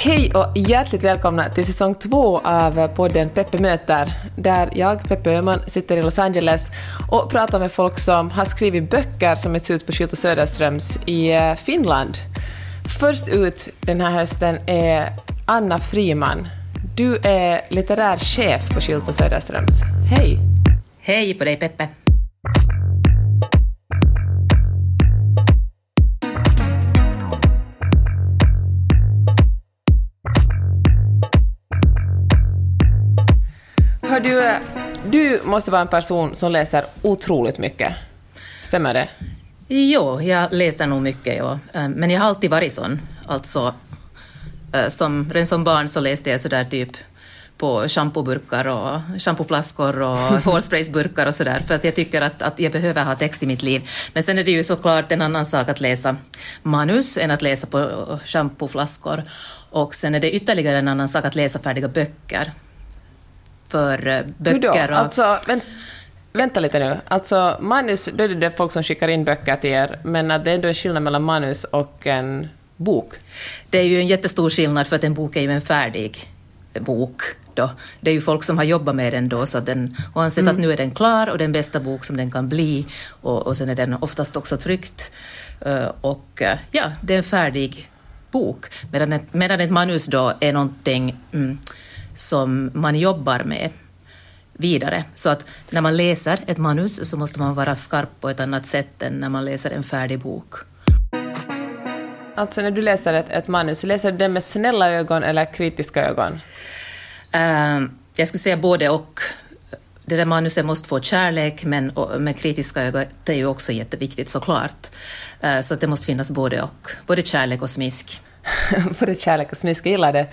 Hej och hjärtligt välkomna till säsong två av podden Peppe möter, där jag, Peppe Öhman, sitter i Los Angeles och pratar med folk som har skrivit böcker som getts ut på Schildt och Söderströms i eh, Finland. Först ut den här hösten är Anna Friman. Du är litterär chef på Schildt och Söderströms. Hej! Hej på dig Peppe! Hör du, du måste vara en person som läser otroligt mycket. Stämmer det? Jo, jag läser nog mycket, ja. Eh, men jag har alltid varit sån. Alltså, eh, som, redan som barn så läste jag sådär typ på schampooburkar och shampooflaskor och hårspraysburkar och sådär, för att jag tycker att, att jag behöver ha text i mitt liv. Men sen är det ju såklart en annan sak att läsa manus än att läsa på shampooflaskor. Och sen är det ytterligare en annan sak att läsa färdiga böcker för eh, böcker. Hur då? Alltså, vänt, vänta lite nu. Alltså, manus, då är det folk som skickar in böcker till er, men att det är ändå en skillnad mellan manus och en bok? Det är ju en jättestor skillnad, för att en bok är ju en färdig bok. Då. Det är ju folk som har jobbat med den då, så den, och ansett mm. att nu är den klar och den bästa bok som den kan bli. Och, och sen är den oftast också tryckt. Uh, och uh, ja, det är en färdig bok. Medan ett, medan ett manus då är någonting mm, som man jobbar med vidare. Så att när man läser ett manus så måste man vara skarp på ett annat sätt än när man läser en färdig bok. Alltså när du läser ett, ett manus, läser du det med snälla ögon eller kritiska ögon? Uh, jag skulle säga både och. Det där manuset måste få kärlek, men med kritiska ögon, det är ju också jätteviktigt såklart. Uh, så att det måste finnas både och, både kärlek och smisk. både kärlek och smisk, jag gillar det.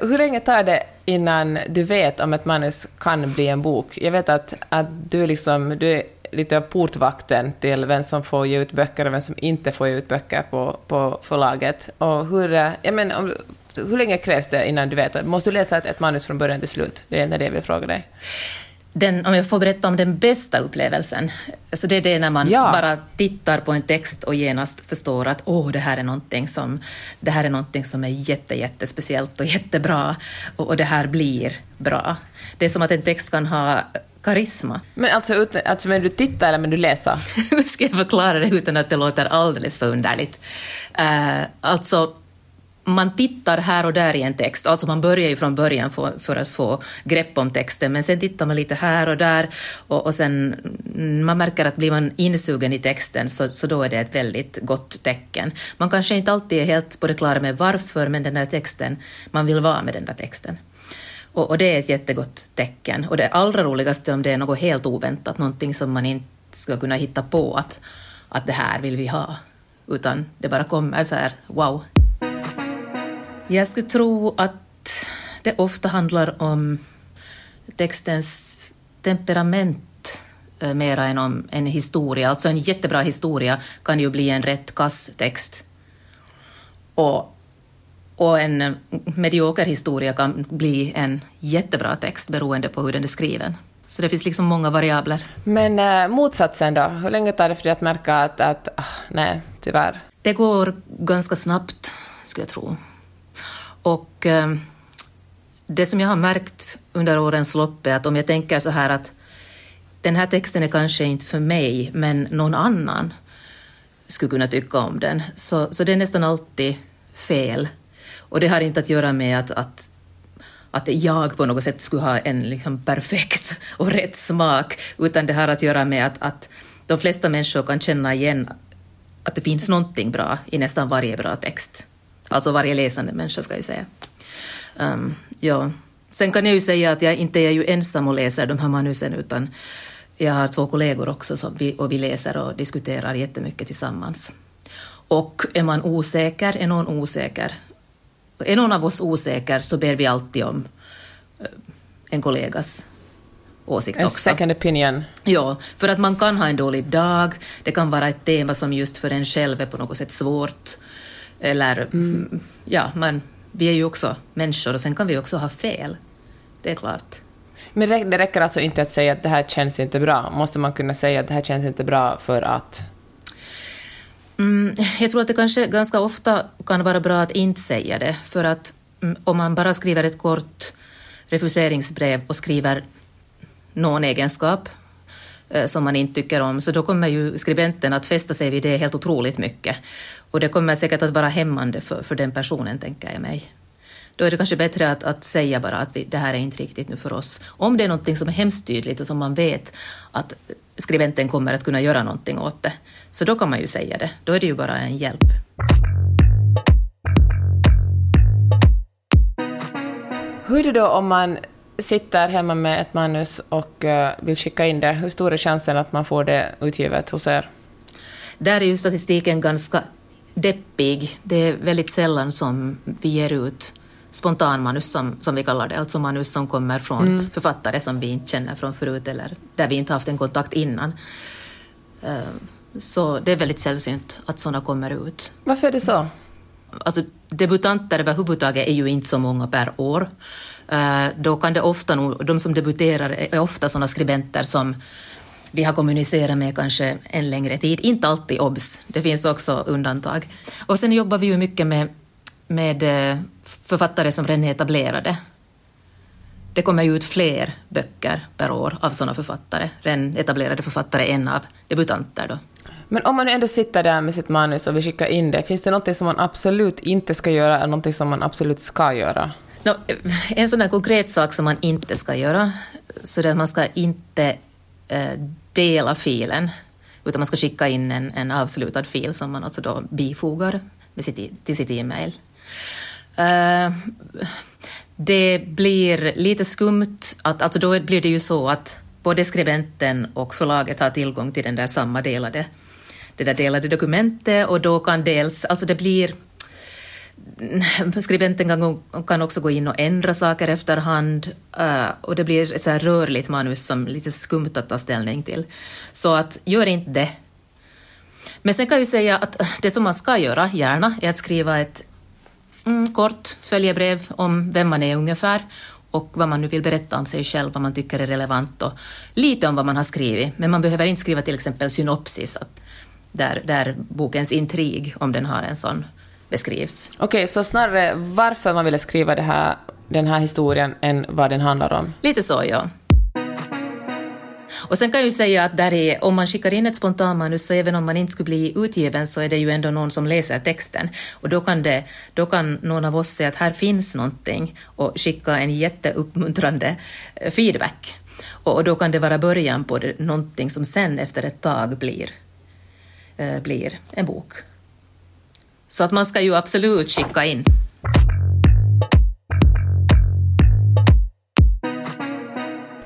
Hur länge tar det innan du vet om ett manus kan bli en bok? Jag vet att, att du, liksom, du är lite av portvakten till vem som får ge ut böcker och vem som inte får ge ut böcker på, på förlaget. Och hur, eh, jag menar, om, hur länge krävs det innan du vet? Måste du läsa ett, ett manus från början till slut? Det är det jag vill fråga dig den, om jag får berätta om den bästa upplevelsen, alltså det är det när man ja. bara tittar på en text och genast förstår att oh, det, här är någonting som, det här är någonting som är jätte, jättespeciellt och jättebra och, och det här blir bra. Det är som att en text kan ha karisma. Men alltså, alltså men du tittar eller men du läser? Hur ska jag förklara det utan att det låter alldeles för underligt? Uh, alltså, man tittar här och där i en text, alltså man börjar ju från början för, för att få grepp om texten, men sen tittar man lite här och där och, och sen mm, man märker att blir man insugen i texten så, så då är det ett väldigt gott tecken. Man kanske inte alltid är helt på det klara med varför, men den där texten, man vill vara med den där texten. Och, och det är ett jättegott tecken. Och det allra roligaste om det är något helt oväntat, någonting som man inte ska kunna hitta på att, att det här vill vi ha, utan det bara kommer så här, wow, jag skulle tro att det ofta handlar om textens temperament eh, mera än om en historia. Alltså en jättebra historia kan ju bli en rätt kass text. Och, och en medioker historia kan bli en jättebra text beroende på hur den är skriven. Så det finns liksom många variabler. Men äh, motsatsen då? Hur länge tar det för dig att märka att, att ah, nej, tyvärr? Det går ganska snabbt, skulle jag tro. Och eh, det som jag har märkt under årens lopp är att om jag tänker så här att den här texten är kanske inte för mig, men någon annan skulle kunna tycka om den, så, så det är nästan alltid fel. Och det har inte att göra med att, att, att jag på något sätt skulle ha en liksom perfekt och rätt smak, utan det har att göra med att, att de flesta människor kan känna igen att det finns någonting bra i nästan varje bra text. Alltså varje läsande människa ska jag säga. Um, ja. Sen kan jag ju säga att jag inte är ju ensam och läser de här manusen utan jag har två kollegor också som vi, och vi läser och diskuterar jättemycket tillsammans. Och är man osäker, är någon osäker, är någon av oss osäker så ber vi alltid om eh, en kollegas åsikt också. En second opinion. Ja, för att man kan ha en dålig dag, det kan vara ett tema som just för en själv är på något sätt svårt. Eller, mm. ja, men vi är ju också människor och sen kan vi också ha fel. Det är klart. Men det räcker alltså inte att säga att det här känns inte bra? Måste man kunna säga att det här känns inte bra för att? Mm, jag tror att det kanske ganska ofta kan vara bra att inte säga det, för att mm, om man bara skriver ett kort refuseringsbrev och skriver någon egenskap Eh, som man inte tycker om, så då kommer ju skribenten att fästa sig vid det helt otroligt mycket. Och det kommer säkert att vara hämmande för, för den personen, tänker jag mig. Då är det kanske bättre att, att säga bara att vi, det här är inte riktigt nu för oss. Om det är någonting som är hemskt tydligt och som man vet att skribenten kommer att kunna göra någonting åt det, så då kan man ju säga det. Då är det ju bara en hjälp. Hur är det då om man sitter hemma med ett manus och eh, vill skicka in det? Hur stor är chansen att man får det utgivet hos er? Där är ju statistiken ganska deppig. Det är väldigt sällan som vi ger ut spontanmanus, som, som vi kallar det, alltså manus som kommer från mm. författare som vi inte känner från förut eller där vi inte haft en kontakt innan. Eh, så det är väldigt sällsynt att sådana kommer ut. Varför är det så? Alltså, debutanter överhuvudtaget är ju inte så många per år. Eh, då kan det ofta, nog, de som debuterar är ofta sådana skribenter som vi har kommunicerat med kanske en längre tid. Inte alltid obs, det finns också undantag. Och sen jobbar vi ju mycket med, med eh, författare som redan är etablerade. Det kommer ju ut fler böcker per år av sådana författare, redan etablerade författare än av debutanter. Då. Men om man ändå sitter där med sitt manus och vill skicka in det, finns det något som man absolut inte ska göra eller något som man absolut ska göra? No, en sån här konkret sak som man inte ska göra, så att man ska inte eh, dela filen, utan man ska skicka in en, en avslutad fil som man alltså då bifogar med sitt, till sitt e-mail. Uh, det blir lite skumt, att, alltså då blir det ju så att både skribenten och förlaget har tillgång till den där samma delade, det där delade dokumentet och då kan dels, alltså det blir skribenten kan, kan också gå in och ändra saker efterhand eh, och det blir ett så här rörligt manus som är lite skumt att ta ställning till. Så att gör inte det. Men sen kan jag ju säga att det som man ska göra, gärna, är att skriva ett mm, kort följebrev om vem man är ungefär och vad man nu vill berätta om sig själv, vad man tycker är relevant och lite om vad man har skrivit. Men man behöver inte skriva till exempel synopsis, att där, där bokens intrig, om den har en sån, beskrivs. Okej, okay, så snarare varför man ville skriva det här, den här historien än vad den handlar om? Lite så, ja. Och sen kan jag ju säga att där är, om man skickar in ett spontanmanus, så även om man inte skulle bli utgiven, så är det ju ändå någon som läser texten. Och då kan, det, då kan någon av oss säga att här finns någonting och skicka en jätteuppmuntrande eh, feedback. Och, då kan det vara början på det, någonting som sen efter ett tag blir, eh, blir en bok. Så att man ska ju absolut skicka in.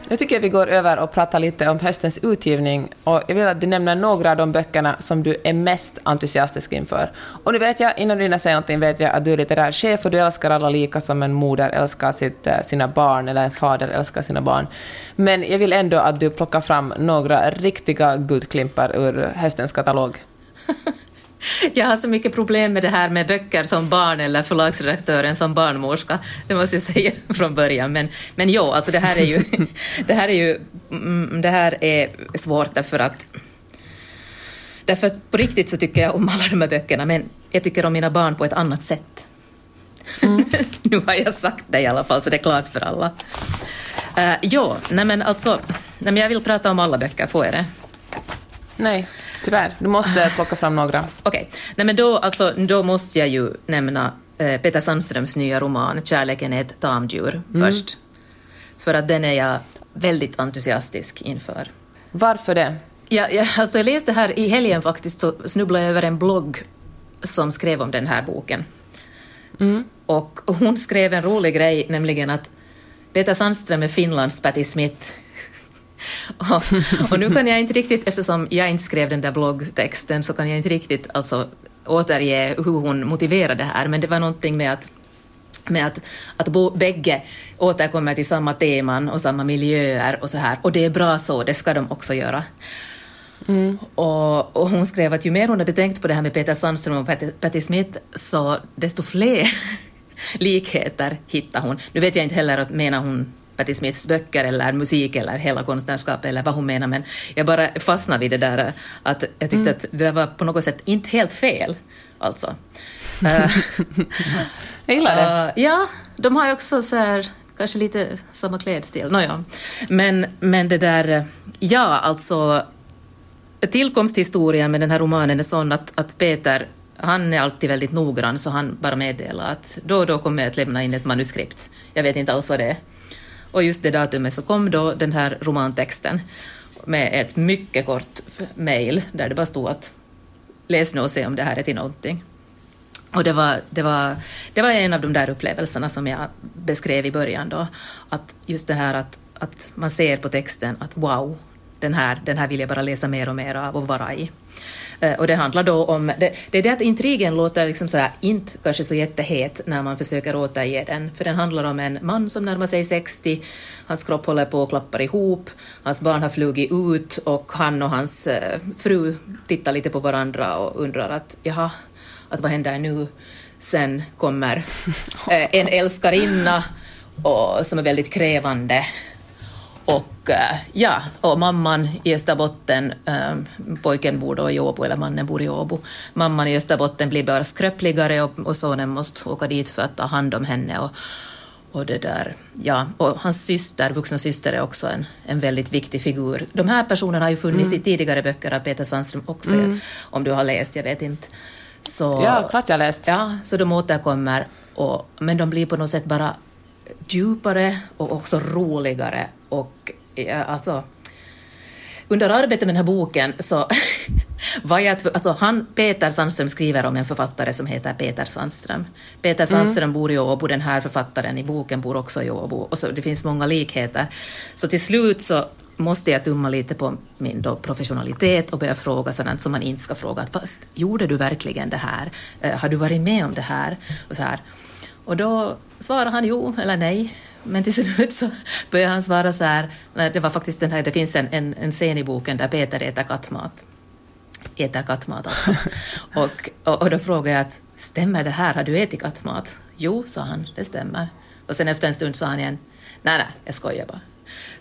Nu tycker jag vi går över och pratar lite om höstens utgivning. Och jag vill att du nämner några av de böckerna som du är mest entusiastisk inför. Och nu vet jag, innan du hinner säga någonting, vet jag att du är litterär chef och du älskar alla lika som en moder älskar sitt, eh, sina barn eller en fader älskar sina barn. Men jag vill ändå att du plockar fram några riktiga guldklimpar ur höstens katalog. Jag har så mycket problem med det här med böcker som barn eller förlagsredaktören som barnmorska, det måste jag säga från början. Men, men jo, alltså det här är ju, det här är ju mm, det här är svårt därför att Därför att på riktigt så tycker jag om alla de här böckerna, men jag tycker om mina barn på ett annat sätt. Mm. nu har jag sagt det i alla fall, så det är klart för alla. Uh, jo, nej men alltså, nej men jag vill prata om alla böcker, får jag det? Nej. Tyvärr, du måste plocka fram några. Okej, okay. då, alltså, då måste jag ju nämna eh, Peter Sandströms nya roman Kärleken är ett tamdjur mm. först. För att den är jag väldigt entusiastisk inför. Varför det? Ja, ja, alltså jag läste här i helgen faktiskt, så snubblade jag över en blogg som skrev om den här boken. Mm. Och hon skrev en rolig grej, nämligen att Peter Sandström är Finlands Patti Smith och, och, nu kan jag inte riktigt, eftersom jag inte skrev den där bloggtexten, så kan jag inte riktigt alltså, återge hur hon motiverade det här, men det var någonting med att med att, att bo, bägge återkommer till samma teman och samma miljöer och så här. Och det är bra så, det ska de också göra. Mm. Och, och, hon skrev att ju mer hon hade tänkt på det här med Peter Sandström och Patti, Patti Smith, så desto fler likheter hittade hon. Nu vet jag inte heller, att menar hon Patti Smiths böcker eller musik eller hela konstnärskapet eller vad hon menar, men jag bara fastnade vid det där att jag tyckte mm. att det var på något sätt inte helt fel. Alltså. jag gillar det. Uh, ja, de har ju också så här, kanske lite samma klädstil. Nåja. Men, men det där, ja alltså tillkomsthistorien med den här romanen är sån att, att Peter han är alltid väldigt noggrann så han bara meddelar att då och då kommer jag att lämna in ett manuskript. Jag vet inte alls vad det är. Och just det datumet så kom då den här romantexten med ett mycket kort mejl där det bara stod att läs nu och se om det här är till någonting. Och det var, det, var, det var en av de där upplevelserna som jag beskrev i början då, att just det här att, att man ser på texten att wow, den här, den här vill jag bara läsa mer och mer av och vara i. Eh, och det handlar då om, det, det är det att intrigen låter liksom så här, inte kanske så jättehet när man försöker återge den, för den handlar om en man som närmar sig 60, hans kropp håller på att klappa ihop, hans barn har flugit ut och han och hans eh, fru tittar lite på varandra och undrar att jaha, att vad händer nu? Sen kommer eh, en älskarinna och, som är väldigt krävande och äh, ja, och mamman i Österbotten, äh, pojken bor då i Åbo, eller mannen bor i Åbo, mamman i Österbotten blir bara skröpligare och, och sonen måste åka dit för att ta hand om henne. Och, och, det där, ja, och hans syster, vuxna syster är också en, en väldigt viktig figur. De här personerna har ju funnits mm. i tidigare böcker av Peter Sandström också, mm. om du har läst, jag vet inte. Så, ja, klart jag har läst. Ja, så de återkommer, och, men de blir på något sätt bara djupare och också roligare och ja, alltså under arbetet med den här boken så var jag alltså han, Peter Sandström skriver om en författare som heter Peter Sandström. Peter mm. Sandström mm. bor i Åbo, den här författaren i boken bor också i Åbo, och så det finns många likheter. Så till slut så måste jag tumma lite på min då professionalitet och börja fråga sådant som man inte ska fråga. Fast, gjorde du verkligen det här? Uh, har du varit med om det här? Och så här. Och då svarar han jo eller nej. Men till slut så börjar han svara så här, det var faktiskt den här, det finns en, en, en scen i boken där Peter äter kattmat. Äter kattmat alltså. och, och, och då frågade jag att stämmer det här, har du ätit kattmat? Jo, sa han, det stämmer. Och sen efter en stund sa han igen, nej, nej, jag skojar bara.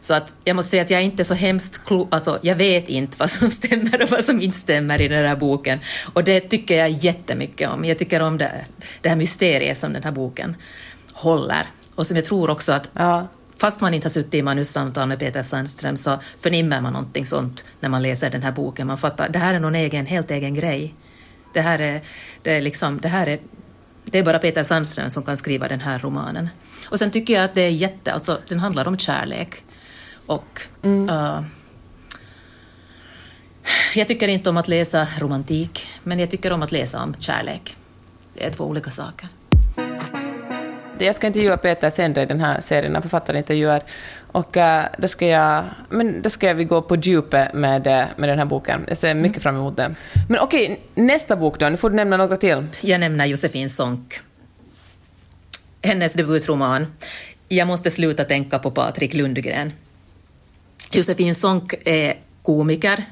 Så att jag måste säga att jag är inte så hemskt klok, alltså jag vet inte vad som stämmer och vad som inte stämmer i den här boken. Och det tycker jag jättemycket om. Jag tycker om det, det här mysteriet som den här boken håller. Och som jag tror också att ja. fast man inte har suttit i manussamtal med Peter Sandström så förnimmer man någonting sånt när man läser den här boken. Man fattar det här är någon egen, helt egen grej. Det här är, det är liksom, det här är det är bara Peter Sandström som kan skriva den här romanen. Och sen tycker jag att det är jätte, alltså den handlar om kärlek. Och mm. uh, jag tycker inte om att läsa romantik, men jag tycker om att läsa om kärlek. Det är två olika saker. Jag ska intervjua Peter senare i den här serien av författarintervjuer. Och uh, då ska jag, men då ska vi gå på djupet med, eh, med den här boken. Jag ser mycket fram emot det. Men okej, nästa bok då. Nu får du nämna några till. Jag nämner Josefin Sonck. Hennes debutroman. Jag måste sluta tänka på Patrik Lundgren. Josefin Sonck är komiker,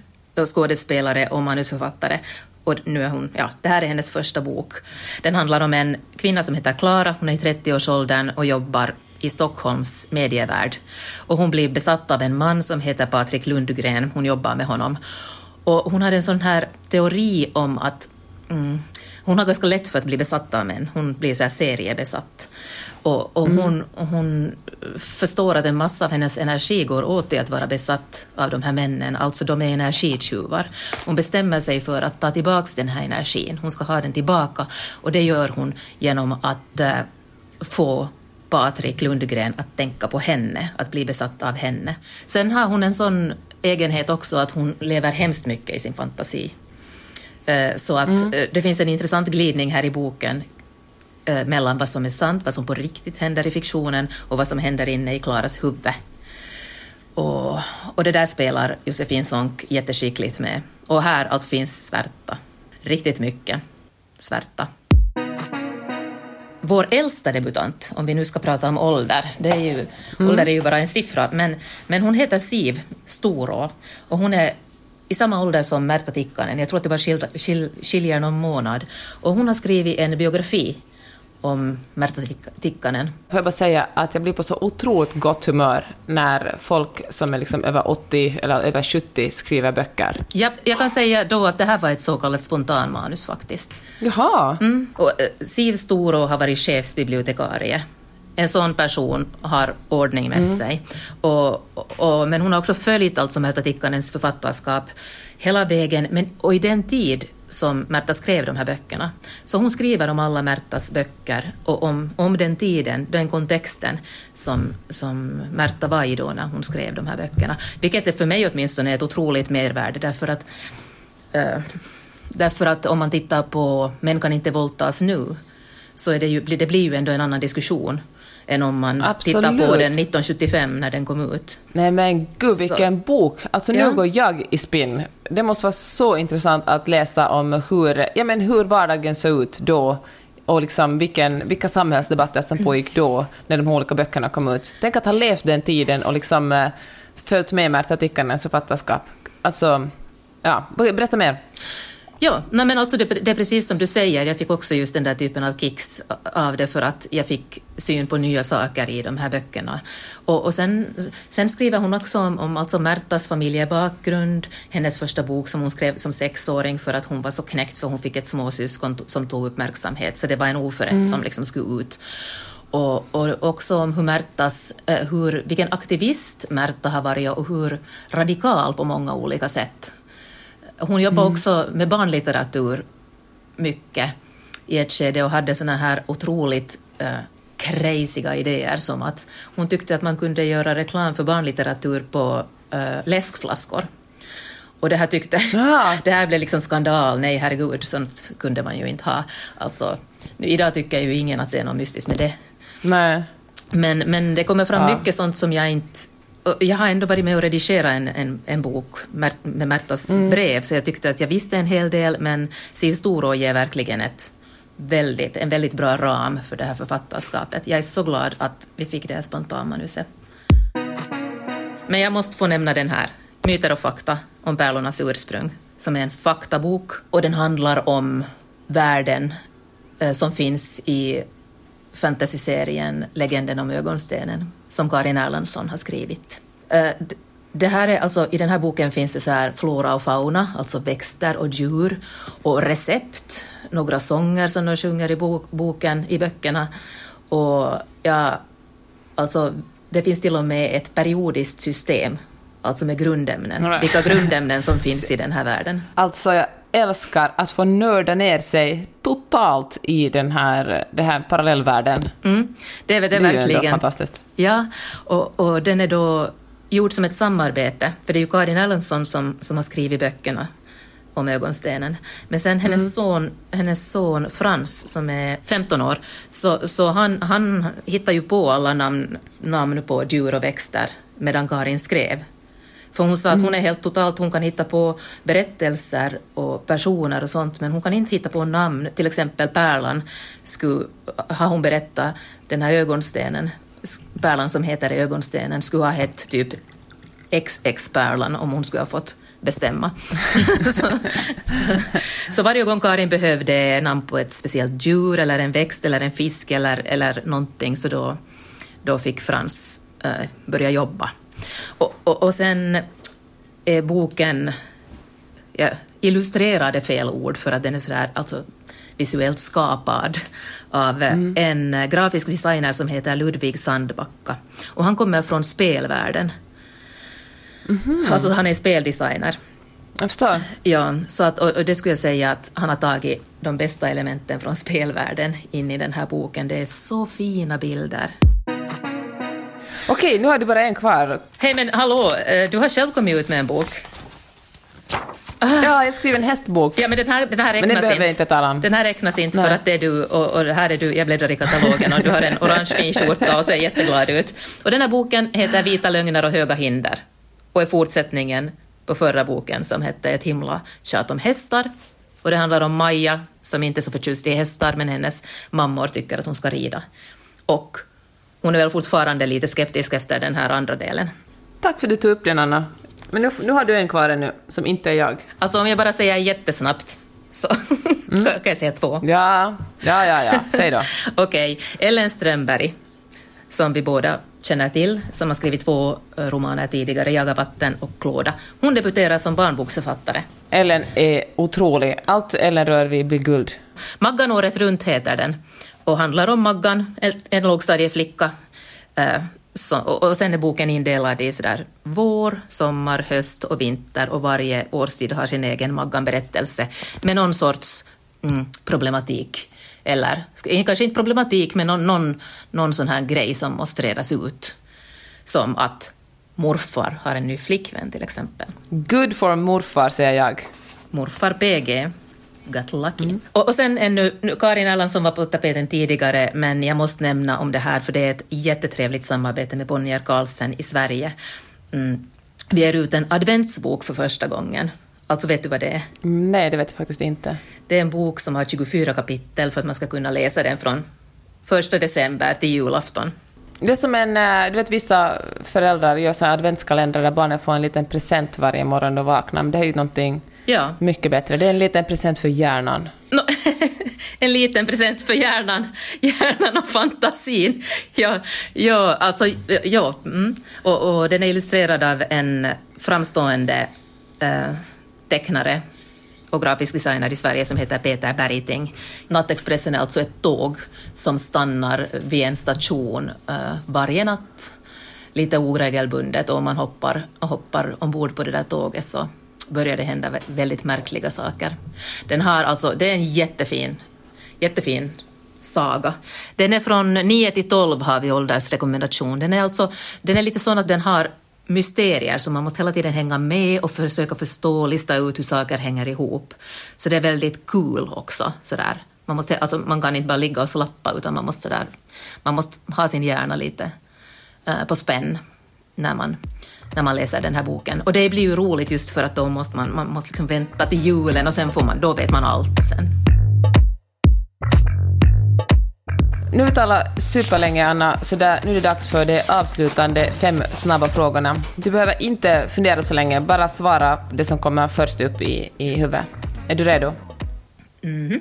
skådespelare och manusförfattare. Och nu är hon, ja, det här är hennes första bok. Den handlar om en kvinna som heter Klara, hon är i 30-årsåldern och jobbar i Stockholms medievärld. Och hon blir besatt av en man som heter Patrik Lundgren, hon jobbar med honom. Och hon hade en sån här teori om att mm, hon har ganska lätt för att bli besatt av män, hon blir så här seriebesatt. Och, och mm. hon, hon förstår att en massa av hennes energi går åt till att vara besatt av de här männen, alltså de är energitjuvar. Hon bestämmer sig för att ta tillbaka den här energin, hon ska ha den tillbaka och det gör hon genom att äh, få Patrik Lundgren att tänka på henne, att bli besatt av henne. Sen har hon en sån egenhet också att hon lever hemskt mycket i sin fantasi. Eh, så att mm. Eh, det finns en intressant glidning här i boken eh, mellan vad som är sant, vad som på riktigt händer i fiktionen och vad som händer inne i Klaras huvud. Och, och det där spelar Josefin Sonck jätteskickligt med. Och här alltså finns svärta. Riktigt mycket svärta. Vår äldsta debutant, om vi nu ska prata om ålder, det är ju, mm. ålder är ju bara en siffra, men, men hon heter Siv Storå och hon är i samma ålder som Märta Tikkanen. Jag tror att det bara skil, skil, skiljer någon månad. Och hon har skrivit en biografi om Märta Tikkanen. Får jag bara säga att jag blir på så otroligt gott humör när folk som är liksom över 80 eller över 70 skriver böcker. Ja, jag kan säga då att det här var ett så kallat spontanmanus faktiskt. Jaha. Mm. Och, eh, Siv Storå har varit chefsbibliotekarie en sån person har ordning med mm. sig. Och, och, men hon har också följt alltså Märta Tikkanens författarskap hela vägen, men, och i den tid som Märta skrev de här böckerna. Så hon skriver om alla Märtas böcker och om, om den tiden, den kontexten som, som Märta var i då när hon skrev de här böckerna. Vilket är för mig åtminstone ett otroligt mervärde därför att, äh, därför att om man tittar på Män kan inte våldtas nu så är det, ju, det blir ju ändå en annan diskussion än om man Absolut. tittar på den 1975 när den kom ut. Nej men gud vilken så. bok! Alltså nu ja. går jag i spinn. Det måste vara så intressant att läsa om hur, ja, men hur vardagen såg ut då och liksom vilken, vilka samhällsdebatter som pågick då när de olika böckerna kom ut. Tänk att ha levt den tiden och liksom uh, följt med Märta Tikkanens författarskap. Alltså, ja, berätta mer. Ja, nej men alltså det, det, är precis som du säger, jag fick också just den där typen av kicks av det för att jag fick syn på nya saker i de här böckerna. Och, och sen, sen skriver hon också om, om alltså Märtas familjebakgrund, hennes första bok som hon skrev som sexåring för att hon var så knäckt för hon fick ett småsyskon som tog uppmärksamhet, så det var en oförrätt mm. som liksom skulle ut. Och, och, också om hur Märtas, eh, hur, vilken aktivist Märta har varit och hur radikal på många olika sätt hon jobbade mm. också med barnlitteratur mycket i ett skede och hade såna här otroligt uh, crazyga idéer som att hon tyckte att man kunde göra reklam för barnlitteratur på uh, läskflaskor. Och det här tyckte, ja. det här blev liksom skandal, nej herregud, sånt kunde man ju inte ha. Alltså, nu, idag tycker ju ingen att det är något mystiskt med det. Nej. Men, men det kommer fram ja. mycket sånt som jag inte jag har ändå varit med och redigerat en, en, en bok med Märtas mm. brev, så jag tyckte att jag visste en hel del, men Siv Storå ger verkligen ett väldigt, en väldigt bra ram för det här författarskapet. Jag är så glad att vi fick det här spontanmanuset. Men jag måste få nämna den här, Myter och fakta om pärlornas ursprung, som är en faktabok och den handlar om världen eh, som finns i fantasyserien Legenden om ögonstenen som Karin Erlandsson har skrivit. Eh, det här är alltså, I den här boken finns det så här flora och fauna, alltså växter och djur, och recept, några sånger som de sjunger i boken, i böckerna. Och ja, alltså, det finns till och med ett periodiskt system, alltså med grundämnen, vilka grundämnen som finns i den här världen. Alltså, älskar att få nörda ner sig totalt i den här, den här parallellvärlden. Mm, det är det, det är verkligen. Ju fantastiskt. Ja, och, och den är då gjord som ett samarbete, för det är ju Karin Erlandsson som, som har skrivit böckerna om ögonstenen. Men sen hennes, mm. son, hennes son Frans, som är 15 år, så, så han, han hittar ju på alla namn, namn på djur och växter medan Karin skrev. För hon sa att hon mm. är helt totalt, hon kan hitta på berättelser och personer och sånt, men hon kan inte hitta på namn. Till exempel Pärlan, skulle, har hon berättat, den här ögonstenen, pärlan som heter ögonstenen, skulle ha hett typ XX-pärlan om hon skulle ha fått bestämma. så, så, så, varje gång Karin behövde namn på ett speciellt djur eller en växt eller en fisk eller, eller någonting så då, då fick Frans äh, börja jobba och, och, och sen är boken ja, illustrerade fel ord för att den är sådär alltså, visuellt skapad av mm. en grafisk designer som heter Ludvig Sandbacka. Och han kommer från spelvärlden. Mm. Alltså han är speldesigner. Jag förstår. Ja, så att, och det skulle jag säga att han har tagit de bästa elementen från spelvärlden in i den här boken. Det är så fina bilder. Okej, nu har du bara en kvar. Hej, men hallå, eh, du har själv kommit ut med en bok. Ja, jag skriver en hästbok. Ja, men den här, den här räknas men inte. inte tala om. Den här räknas inte Nej. för att det är du och, och här är du, jag bläddrar i katalogen och du har en orange fin skjorta och ser jätteglad ut. Och den här boken heter Vita lögner och höga hinder och är fortsättningen på förra boken som hette Ett himla tjat om hästar. Och det handlar om Maja som inte är så förtjust i hästar men hennes mammor tycker att hon ska rida. Och hon är väl fortfarande lite skeptisk efter den här andra delen. Tack för att du tog upp den, Anna. Men nu, nu har du en kvar ännu, som inte är jag. Alltså om jag bara säger jättesnabbt. Så mm. kan jag säga två? Ja, ja, ja, ja. säg då. Okej, okay. Ellen Strömberg, som vi båda känner till, som har skrivit två romaner tidigare, Jaga vatten och Klåda. Hon debuterar som barnboksförfattare. Ellen är otrolig. Allt Ellen rör vid blir guld. Maggan året runt heter den och handlar om Maggan, en lågstadieflicka. Eh, och sen är boken indelad i sådär vår, sommar, höst och vinter och varje årstid har sin egen Maggan-berättelse med någon sorts mm, problematik eller kanske inte problematik, men någon, någon, någon sån här grej som måste redas ut. Som att morfar har en ny flickvän till exempel. Good for morfar, säger jag. Morfar PG. Got lucky. Mm. Och, och sen ännu, nu, Karin Erlandsson var på tapeten tidigare, men jag måste nämna om det här, för det är ett jättetrevligt samarbete med Bonnier Carlsen i Sverige. Mm. Vi är ut en adventsbok för första gången. Alltså vet du vad det är? Nej, det vet jag faktiskt inte. Det är en bok som har 24 kapitel för att man ska kunna läsa den från 1 december till julafton. Det är som en, eh, du vet vissa föräldrar gör så adventskalendrar där barnen får en liten present varje morgon de vaknar, men det är ju någonting ja. mycket bättre. Det är en liten present för hjärnan. No, en liten present för hjärnan, hjärnan och fantasin. Ja, ja alltså, ja. Mm. Och, och den är illustrerad av en framstående uh, tecknare och grafisk designer i Sverige som heter Peter Bergting. Nattexpressen är alltså ett tåg som stannar vid en station uh, varje natt, lite oregelbundet, och om man hoppar, hoppar ombord på det där tåget så börjar det hända väldigt märkliga saker. Den har alltså, det är en jättefin, jättefin saga. Den är från 9 till 12 har vi åldersrekommendation. Den är alltså, den är lite sån att den har mysterier så man måste hela tiden hänga med och försöka förstå, lista ut hur saker hänger ihop. Så det är väldigt kul cool också. Sådär. Man, måste, alltså, man kan inte bara ligga och slappa utan man måste, sådär, man måste ha sin hjärna lite uh, på spänn när man, när man läser den här boken. Och det blir ju roligt just för att då måste man, man måste liksom vänta till julen och sen får man, då vet man allt sen. Nu vi talat superlänge, Anna, så där, nu är det dags för de avslutande fem snabba frågorna. Du behöver inte fundera så länge, bara svara det som kommer först upp i, i huvudet. Är du redo? Mhm.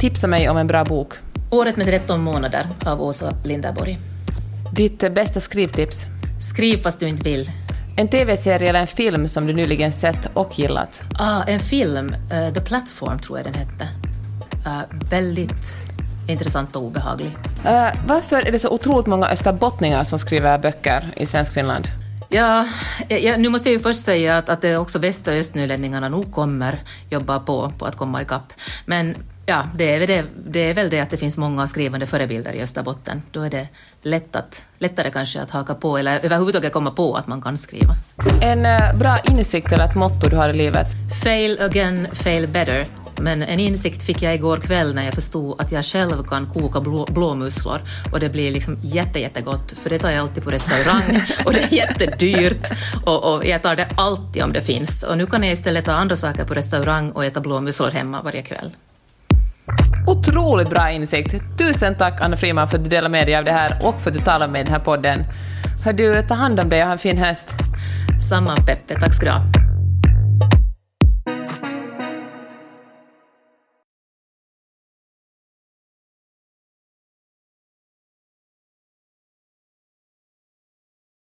Tipsa mig om en bra bok. Året med 13 månader av Åsa Linderborg. Ditt bästa skrivtips? Skriv fast du inte vill. En TV-serie eller en film som du nyligen sett och gillat? Ah, en film. Uh, The Platform tror jag den hette. Uh, väldigt intressant och obehaglig. Uh, varför är det så otroligt många österbottningar som skriver böcker i Svenskfinland? Ja, ja, nu måste jag ju först säga att, att det också väst och östnylänningarna nog kommer jobba på, på att komma ikapp. Men ja, det är, väl det, det är väl det att det finns många skrivande förebilder i Österbotten. Då är det lätt att, lättare kanske att haka på eller överhuvudtaget komma på att man kan skriva. En uh, bra insikt eller ett motto du har i livet? Fail again, fail better. Men en insikt fick jag igår kväll när jag förstod att jag själv kan koka blå, blåmusslor och det blir liksom jätte, jättegott för det tar jag alltid på restaurang och det är jättedyrt och, och jag tar det alltid om det finns. Och nu kan jag istället ta andra saker på restaurang och äta blåmusslor hemma varje kväll. Otroligt bra insikt. Tusen tack Anna Friman för att du delade med dig av det här och för att du talade med i den här podden. Hör du, ta hand om dig och ha en fin höst. Samma Peppe, tack ska du ha.